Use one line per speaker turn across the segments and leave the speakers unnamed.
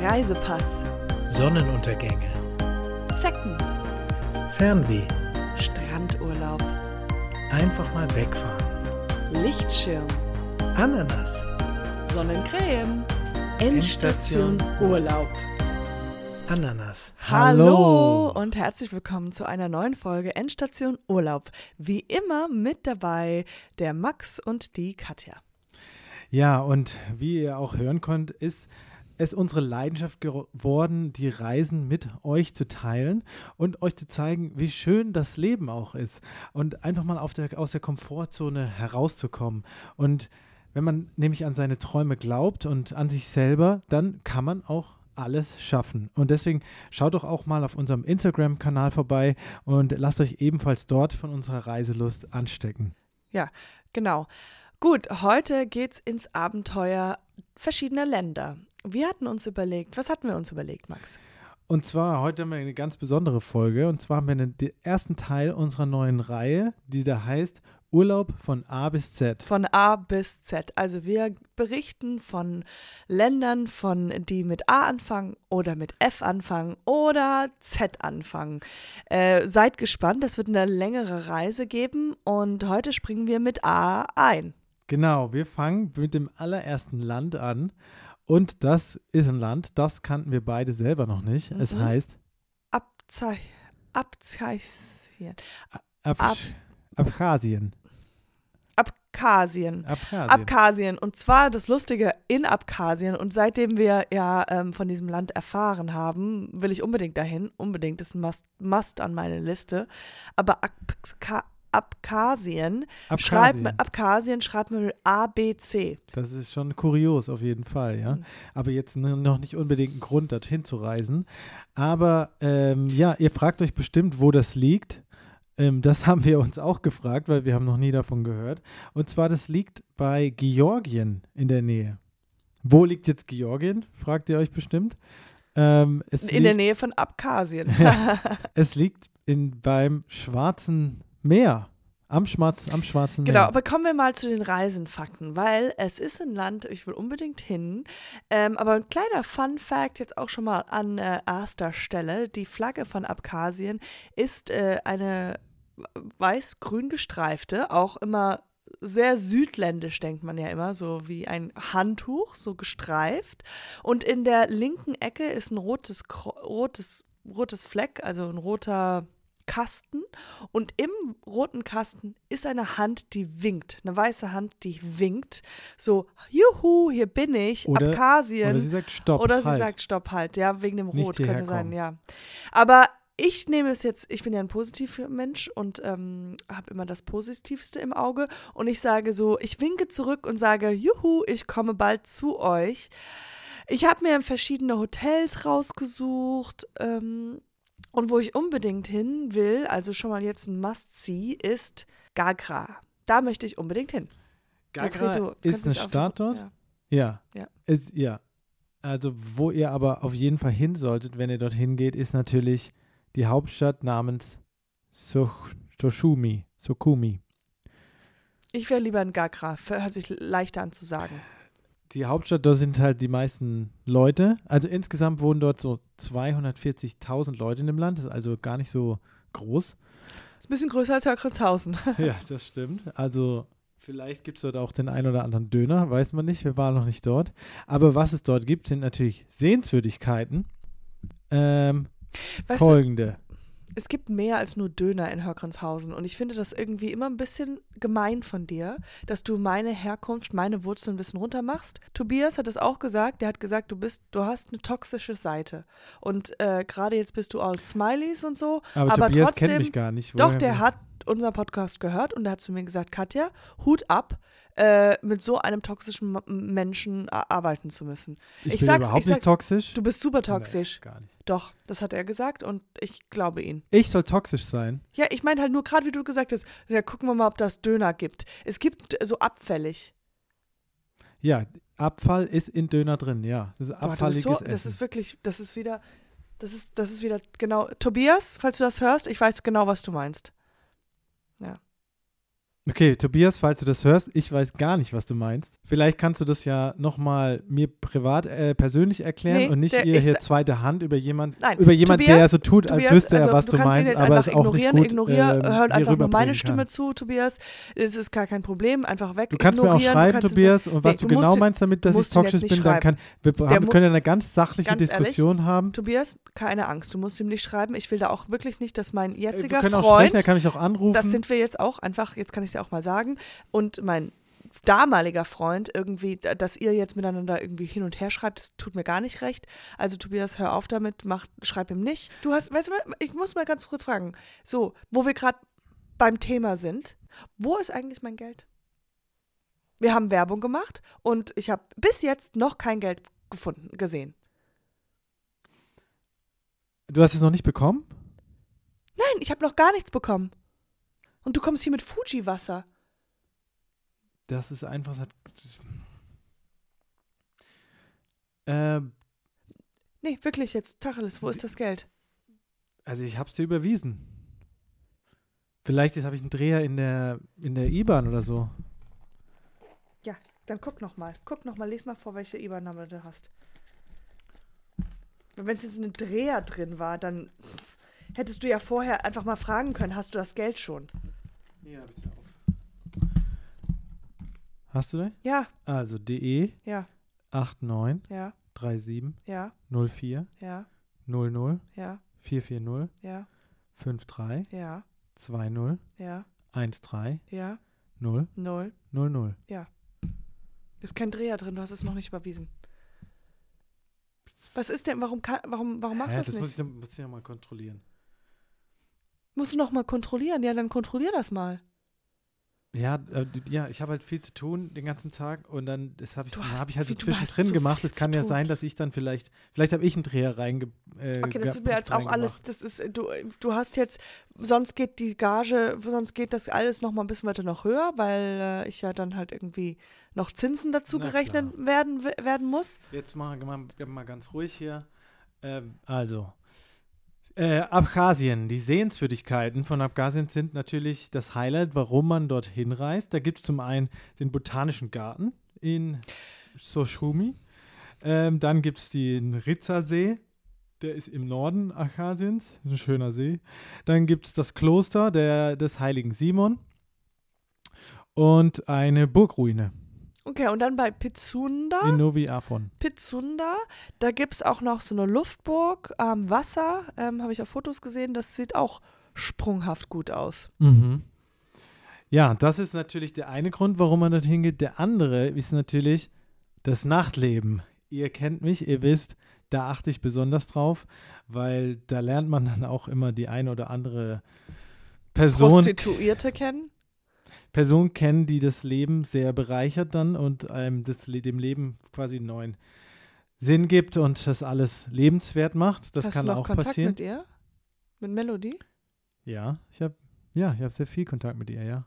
Reisepass,
Sonnenuntergänge,
Zecken,
Fernweh,
Strandurlaub,
einfach mal wegfahren,
Lichtschirm,
Ananas,
Sonnencreme, Endstation Urlaub.
Ananas.
Hallo. und herzlich willkommen zu einer neuen Folge Endstation Urlaub. Wie immer mit dabei der Max und die Katja.
Ja, und wie ihr auch hören könnt, ist es unsere Leidenschaft geworden, die Reisen mit euch zu teilen und euch zu zeigen, wie schön das Leben auch ist und einfach mal der, aus der Komfortzone herauszukommen. Und wenn man nämlich an seine Träume glaubt und an sich selber, dann kann man auch alles schaffen. Und deswegen schaut doch auch mal auf unserem Instagram-Kanal vorbei und lasst euch ebenfalls dort von unserer Reiselust anstecken.
Ja, genau. Gut, heute geht's ins Abenteuer verschiedener Länder. Wir hatten uns überlegt, was hatten wir uns überlegt, Max?
Und zwar, heute haben wir eine ganz besondere Folge. Und zwar haben wir den ersten Teil unserer neuen Reihe, die da heißt Urlaub von A bis Z.
Von A bis Z. Also wir berichten von Ländern, von die mit A anfangen oder mit F anfangen oder Z anfangen. Äh, seid gespannt, das wird eine längere Reise geben und heute springen wir mit A ein.
Genau, wir fangen mit dem allerersten Land an. Und das ist ein Land, das kannten wir beide selber noch nicht. Mhm. Es heißt
Abzei Abzeichnien.
Ab Abchasien.
Abkhazien. Abkhazien. Abkhazien. Und zwar das Lustige in Abkhazien. Und seitdem wir ja ähm, von diesem Land erfahren haben, will ich unbedingt dahin. Unbedingt. Das ist ein Must, Must an meine Liste. Aber Abkhazien. Abkhazien, Abkhazien. schreibt man Abkhazien schreibt man mit A B C.
Das ist schon kurios auf jeden Fall, ja. Mhm. Aber jetzt noch nicht unbedingt ein Grund, dorthin zu reisen. Aber ähm, ja, ihr fragt euch bestimmt, wo das liegt. Ähm, das haben wir uns auch gefragt, weil wir haben noch nie davon gehört. Und zwar, das liegt bei Georgien in der Nähe. Wo liegt jetzt Georgien? Fragt ihr euch bestimmt.
Ähm, in der Nähe von Abkhazien.
ja, es liegt in, beim Schwarzen Meer. Am, Schwarz, am Schwarzen
Meer. Genau, aber kommen wir mal zu den Reisenfakten, weil es ist ein Land, ich will unbedingt hin. Ähm, aber ein kleiner Fun-Fact jetzt auch schon mal an äh, erster Stelle: Die Flagge von Abkhazien ist äh, eine weiß-grün gestreifte, auch immer sehr südländisch, denkt man ja immer, so wie ein Handtuch, so gestreift. Und in der linken Ecke ist ein rotes, rotes, rotes Fleck, also ein roter Kasten. Und im roten Kasten ist eine Hand, die winkt. Eine weiße Hand, die winkt. So, juhu, hier bin ich, oder, Abkhazien.
Oder sie sagt Stopp.
Oder sie
halt.
sagt Stopp halt, ja, wegen dem Rot könnte sein, ja. Aber ich nehme es jetzt, ich bin ja ein positiver Mensch und ähm, habe immer das Positivste im Auge. Und ich sage so, ich winke zurück und sage, juhu, ich komme bald zu euch. Ich habe mir verschiedene Hotels rausgesucht. Ähm, und wo ich unbedingt hin will, also schon mal jetzt ein Must-See, ist Gagra. Da möchte ich unbedingt hin.
Gagra du, ist eine Stadt dort? Ja. Ja. ja. Ist, ja. Also, wo ihr aber auf jeden Fall hin solltet, wenn ihr dorthin geht, ist natürlich die Hauptstadt namens Soshumi, Sokumi.
Ich wäre lieber in Gagra, hört sich leichter an zu sagen.
Die Hauptstadt, da sind halt die meisten Leute. Also insgesamt wohnen dort so 240.000 Leute in dem Land. Das ist also gar nicht so groß.
Das ist ein bisschen größer als Herkreutzhausen.
ja, das stimmt. Also vielleicht gibt es dort auch den einen oder anderen Döner, weiß man nicht. Wir waren noch nicht dort. Aber was es dort gibt, sind natürlich Sehenswürdigkeiten. Ähm, Weißt folgende.
Du, es gibt mehr als nur Döner in Hörkranshausen und ich finde das irgendwie immer ein bisschen gemein von dir, dass du meine Herkunft, meine Wurzeln ein bisschen runter machst. Tobias hat es auch gesagt, der hat gesagt, du bist, du hast eine toxische Seite und äh, gerade jetzt bist du all Smileys und so.
Aber, aber Tobias trotzdem, kennt mich gar nicht.
Doch, der hat unseren Podcast gehört und der hat zu mir gesagt, Katja, Hut ab, äh, mit so einem toxischen Menschen arbeiten zu müssen.
Ich, ich bin sag's, überhaupt ich nicht toxisch.
Du bist super toxisch. Nee, gar nicht. Doch, das hat er gesagt und ich glaube ihn.
Ich soll toxisch sein?
Ja, ich meine halt nur gerade, wie du gesagt hast, ja, gucken wir mal, ob das Döner gibt. Es gibt so abfällig.
Ja, Abfall ist in Döner drin, ja. Das ist abfalliges
so, Essen. Das ist wirklich, das ist wieder, das ist, das ist wieder genau. Tobias, falls du das hörst, ich weiß genau, was du meinst. Ja.
Okay, Tobias, falls du das hörst, ich weiß gar nicht, was du meinst. Vielleicht kannst du das ja nochmal mir privat, äh, persönlich erklären
Nee,
und nicht
der-
ihr hier zweite Hand über jemand,
Nein,
über jemand,
Tobias,
der so tut, als
Tobias,
wüsste er,
also
was
du
du meinst, aber es auch nicht
ignorieren.
gut
Ignorier,
ähm,
hört einfach nur meine Stimme
kann.
zu, Tobias. Es ist gar kein Problem. Einfach weg.
Du kannst mir auch schreiben, Tobias, und was
Nee,
du,
du
genau meinst damit, dass ich toxisch bin, dann kann, wir haben, können eine ganz sachliche
Ganz ehrlich,
Diskussion haben.
Tobias, keine Angst. Du musst ihm nicht schreiben. Ich will da auch wirklich nicht, dass mein
Äh, Wir
jetziger
können auch
Freund.
sprechen, er kann mich auch anrufen.
Das sind wir jetzt auch einfach, jetzt kann ich ja auch mal sagen. Und mein damaliger Freund irgendwie, da- dass ihr jetzt miteinander irgendwie hin und her schreibt, das tut mir gar nicht recht. Also Tobias, hör auf damit, mach, schreib ihm nicht. Du hast, weißt du, ich muss mal ganz kurz fragen, so, wo wir gerade beim Thema sind, wo ist eigentlich mein Geld? Wir haben Werbung gemacht und ich habe bis jetzt noch kein Geld gefunden, gesehen.
du hast es noch nicht bekommen?
Nein, ich habe noch gar nichts bekommen. Und du kommst hier mit Fuji-Wasser.
Das ist einfach. Ähm,
Nee, wirklich jetzt, Tacheles, wo ist das Geld?
also ich hab's dir überwiesen. Vielleicht habe ich einen Dreher in der in der IBAN oder so.
Ja, dann guck noch mal. Guck noch mal, les mal vor, welche IBAN-Nummer du hast. Wenn es jetzt ein Dreher drin war, dann hättest du ja vorher einfach mal fragen können, hast du das Geld schon?
Hier habe ich auf. Hast du den?
Ja,
Also DE
ja,
89
ja,
37
ja,
04
ja,
00
ja,
440
ja,
53
ja,
20
ja,
13
ja,
0
null.
00.
Ist kein Dreher drin, du hast es noch nicht überwiesen. Was ist denn, warum, kann, warum, warum machst du das
das
nicht?
muss ich, noch- muss ich noch mal kontrollieren.
Musst du noch mal kontrollieren? Ja, dann kontrollier das mal.
Ja, äh, ja, ich habe halt viel zu tun den ganzen Tag und dann das habe ich, dann hab ich halt so zwischendrin
so
gemacht. Es kann ja
tun.
sein, dass ich dann vielleicht, vielleicht habe ich einen Dreher reinge. Äh,
Okay, das wird mir jetzt auch alles, das ist, du, du hast jetzt, sonst geht die Gage, sonst geht das alles noch mal ein bisschen weiter noch höher, weil äh, ich ja dann halt irgendwie noch Zinsen dazu
Na
gerechnet werden, w- werden muss.
Jetzt mal, mal, mal ganz ruhig hier. Ähm, also, äh, Abchasien. Die Sehenswürdigkeiten von Abchasien sind natürlich das Highlight, warum man dorthin reist. Da gibt es zum einen den Botanischen Garten in Sochumi. Ähm, dann gibt es den Ritza-See. Der ist im Norden Abchasiens. Ist ein schöner See. Dann gibt es das Kloster der, des heiligen Simon. Und eine Burgruine
Okay, und dann bei Pitsunda,
in Novi Afon.
Pitsunda, da gibt es auch noch so eine Luftburg am Wasser, ähm, habe ich auf Fotos gesehen, das sieht auch sprunghaft gut aus.
Mhm. Ja, das ist natürlich der eine Grund, warum man dorthin geht. Der andere ist natürlich das Nachtleben. Ihr kennt mich, ihr wisst, da achte ich besonders drauf, weil da lernt man dann auch immer die eine oder andere Person,
Prostituierte kennen?
Person kennen, die das Leben sehr bereichert dann und einem das, dem Leben quasi einen neuen Sinn gibt und das alles lebenswert macht. Das
Hast
kann
du noch
auch
Kontakt
passieren.
mit ihr? Mit Melody?
Ja, ich habe ja, ich habe sehr viel Kontakt mit ihr, ja.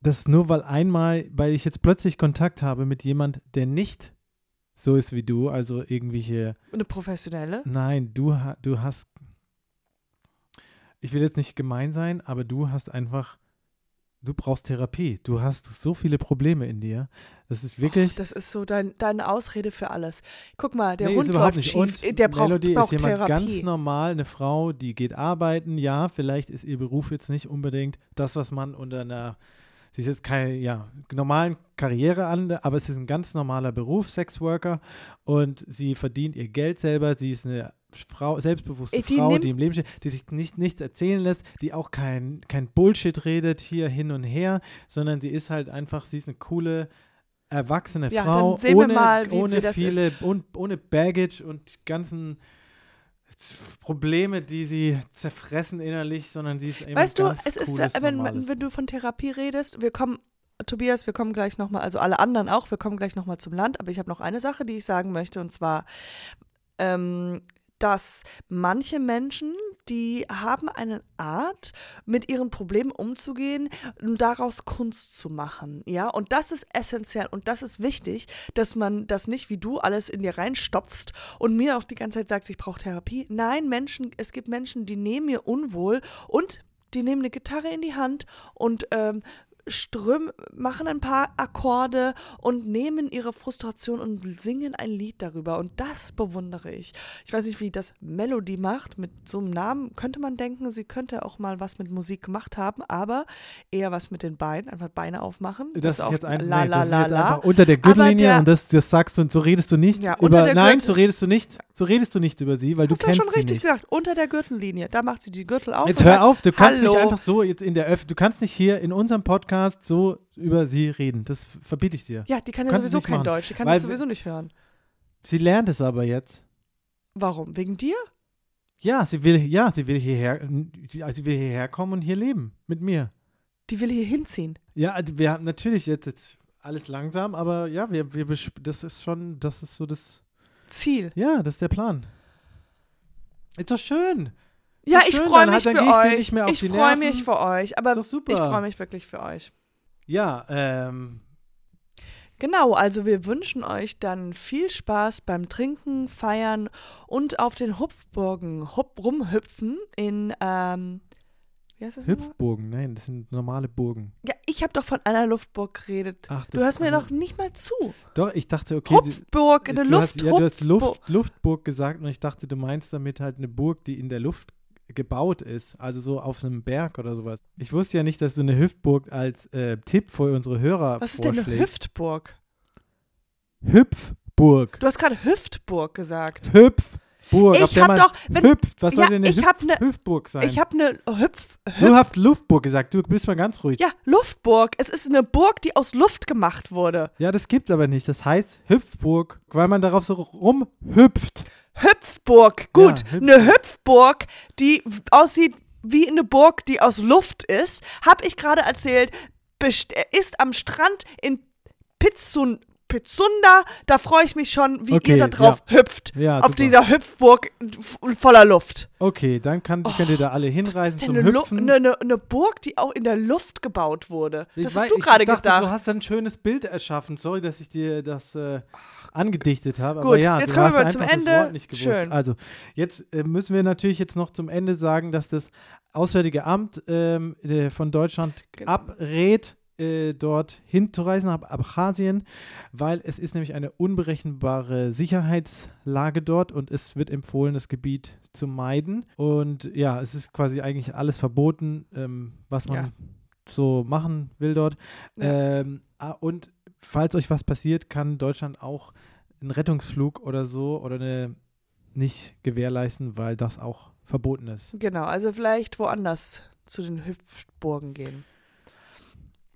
Das nur weil einmal, weil ich jetzt plötzlich Kontakt habe mit jemand, der nicht so ist wie du, also irgendwelche
Eine professionelle?
Nein, du du hast Ich will jetzt nicht gemein sein, aber du hast einfach du brauchst Therapie. Du hast so viele Probleme in dir. Das ist wirklich
Och, das ist so dein, deine Ausrede für alles. Guck mal, der
Nee,
Hund
ist überhaupt
läuft
nicht.
schief.
Und
der braucht,
Melody
braucht
ist jemand
Therapie.
ganz normal, eine Frau, die geht arbeiten. Ja, vielleicht ist ihr Beruf jetzt nicht unbedingt das, was man unter einer, sie ist jetzt keine, ja, normalen Karriere an, aber es ist ein ganz normaler Beruf, Sexworker. Und sie verdient ihr Geld selber. Sie ist eine Frau, selbstbewusste
Ey, die
Frau,
nimmt-
die im Leben steht, die sich nicht nichts erzählen lässt, die auch kein, kein Bullshit redet hier hin und her, sondern sie ist halt einfach, sie ist eine coole, erwachsene
Ja,
Frau,
dann sehen wir
ohne,
mal, wie-
ohne viele, und, ohne Baggage und die ganzen Probleme, die sie zerfressen innerlich, sondern sie ist eben
Weißt du, es ist,
cooles,
äh, wenn, wenn du von Therapie redest, wir kommen, Tobias, wir kommen gleich nochmal, also alle anderen auch, wir kommen gleich nochmal zum Land, aber ich habe noch eine Sache, die ich sagen möchte, und zwar, ähm, dass manche Menschen, die haben eine Art, mit ihren Problemen umzugehen, um daraus Kunst zu machen, ja, und das ist essentiell und das ist wichtig, dass man das nicht wie du alles in dir reinstopfst und mir auch die ganze Zeit sagst, ich brauche Therapie. Nein, Menschen, es gibt Menschen, die nehmen mir unwohl und die nehmen eine Gitarre in die Hand und ähm, ström, machen ein paar Akkorde und nehmen ihre Frustration und singen ein Lied darüber. Und das bewundere ich. Ich weiß nicht, wie das Melody macht. Mit so einem Namen könnte man denken, sie könnte auch mal was mit Musik gemacht haben, aber eher was mit den Beinen, einfach Beine aufmachen.
Das, ist jetzt, ein,
la,
nee,
la,
das
la,
einfach unter der Gürtellinie
der-
und das, das sagst du und so redest du nicht
Ja,
über. Nein, so redest du nicht. So redest du nicht über sie, weil
Hast
du kennst
schon
sie
richtig
nicht.
gesagt, unter der Gürtellinie. Da macht sie die Gürtel auf.
Jetzt hör
sagt,
auf, du kannst
Hallo.
nicht einfach so jetzt in der Öff, du kannst nicht hier in unserem Podcast so über sie reden. Das verbiete ich dir.
Ja, die kann ja
Kannst
sowieso kein
machen.
Deutsch. Die kann
Weil-
das sowieso nicht hören.
Sie lernt es aber jetzt.
Warum? Wegen dir?
Ja, sie will, ja, sie will hierher, sie, sie will hierher kommen und hier leben mit mir.
Die will hier hinziehen.
Ja, also wir haben natürlich jetzt, jetzt alles langsam, aber ja, wir, wir das ist schon, das ist so das,
Ziel.
ja, das ist der Plan. Ist doch schön.
Ja,
doch
ich freue mich für euch. ich freue mich für euch. Aber
doch
ich freue mich wirklich für euch.
Ja, ähm,
Genau, also wir wünschen euch dann viel Spaß beim Trinken, Feiern und auf den Hupfburgen hup, rumhüpfen in, ähm, wie heißt das?
Hüpfburgen, nein, das sind normale Burgen.
Ja, ich habe doch von einer Luftburg geredet.
Ach,
Du hörst mir noch nicht mal zu.
Doch, ich dachte, okay. du-
Hupfburg, eine
du
Luft,
hast, ja, du hast. Luft, Luftburg gesagt und ich dachte, du meinst damit halt eine Burg, die in der Luft gebaut ist, also so auf einem Berg oder sowas. Ich wusste ja nicht, dass du eine Hüpfburg als äh, Tipp für unsere Hörer
Was ist denn eine. Hüftburg?
Hüpfburg.
Du hast gerade Hüftburg gesagt.
Hüpfburg.
Ich
auf der
hab
man
doch- wenn-
hüpft. Was soll
Ja,
denn eine
ich
Hüpf
ne-
Hüpfburg sein?
Ich habe eine Hüpf,
du hast Luftburg gesagt. Du bist mal ganz ruhig.
Ja, Luftburg. Es ist eine Burg, die aus Luft gemacht wurde.
Ja, das gibt's aber nicht. Das heißt Hüpfburg, weil man darauf so rumhüpft.
Hüpfburg. Gut,
Ja, Hüpf-
eine Hüpfburg, die aussieht wie eine Burg, die aus Luft ist, habe ich gerade erzählt, best- ist am Strand in Pizzun Pizzunda. Da freue ich mich schon, wie
Okay,
ihr da drauf hüpft.
Ja,
auf
super.
dieser Hüpfburg voller Luft.
Okay, dann kann, könnt ihr da alle hinreisen
ist denn
zum Hüpfen.
eine, eine Burg, die auch in der Luft gebaut wurde?
Ich
Das
wei-
hast du
ich
gerade gedacht.
Du hast ein schönes Bild erschaffen. Sorry, dass ich dir das äh, angedichtet habe. aber
Gut,
ja,
jetzt kommen wir mal zum Ende. Schön.
Also, jetzt äh, müssen wir natürlich jetzt noch zum Ende sagen, dass das Auswärtige Amt ähm, äh, von Deutschland
Genau.
abrät, äh, dort hinzureisen, nach Abchasien, weil es ist nämlich eine unberechenbare Sicherheitslage dort und es wird empfohlen, das Gebiet zu meiden. Und ja, es ist quasi eigentlich alles verboten, ähm, was man
Ja.
so machen will dort.
Ja.
Ähm, ah, und falls euch was passiert, kann Deutschland auch einen Rettungsflug oder so oder eine nicht gewährleisten, weil das auch verboten ist.
Genau, also vielleicht woanders zu den Hüpfburgen gehen.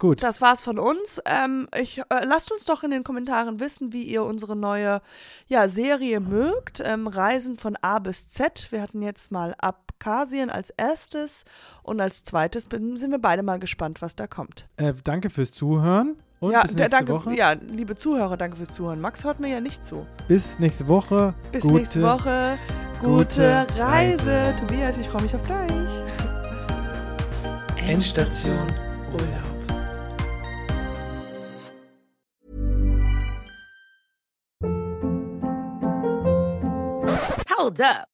Gut.
Das war's von uns. Ähm, ich, äh, lasst uns doch in den Kommentaren wissen, wie ihr unsere neue ja, Serie mögt. Ähm, Reisen von A bis Z. Wir hatten jetzt mal Abkhazien als erstes und als zweites sind wir beide mal gespannt, was da kommt.
Äh, danke fürs Zuhören und
ja,
bis nächste
danke,
Woche.
ja, liebe Zuhörer, danke fürs Zuhören. Max hört mir ja nicht zu.
Bis nächste Woche.
Bis
Gute-
nächste Woche. Gute,
gute
Reise. Tobias, ich freue mich auf gleich.
Endstation
Urlaub.
Hold up.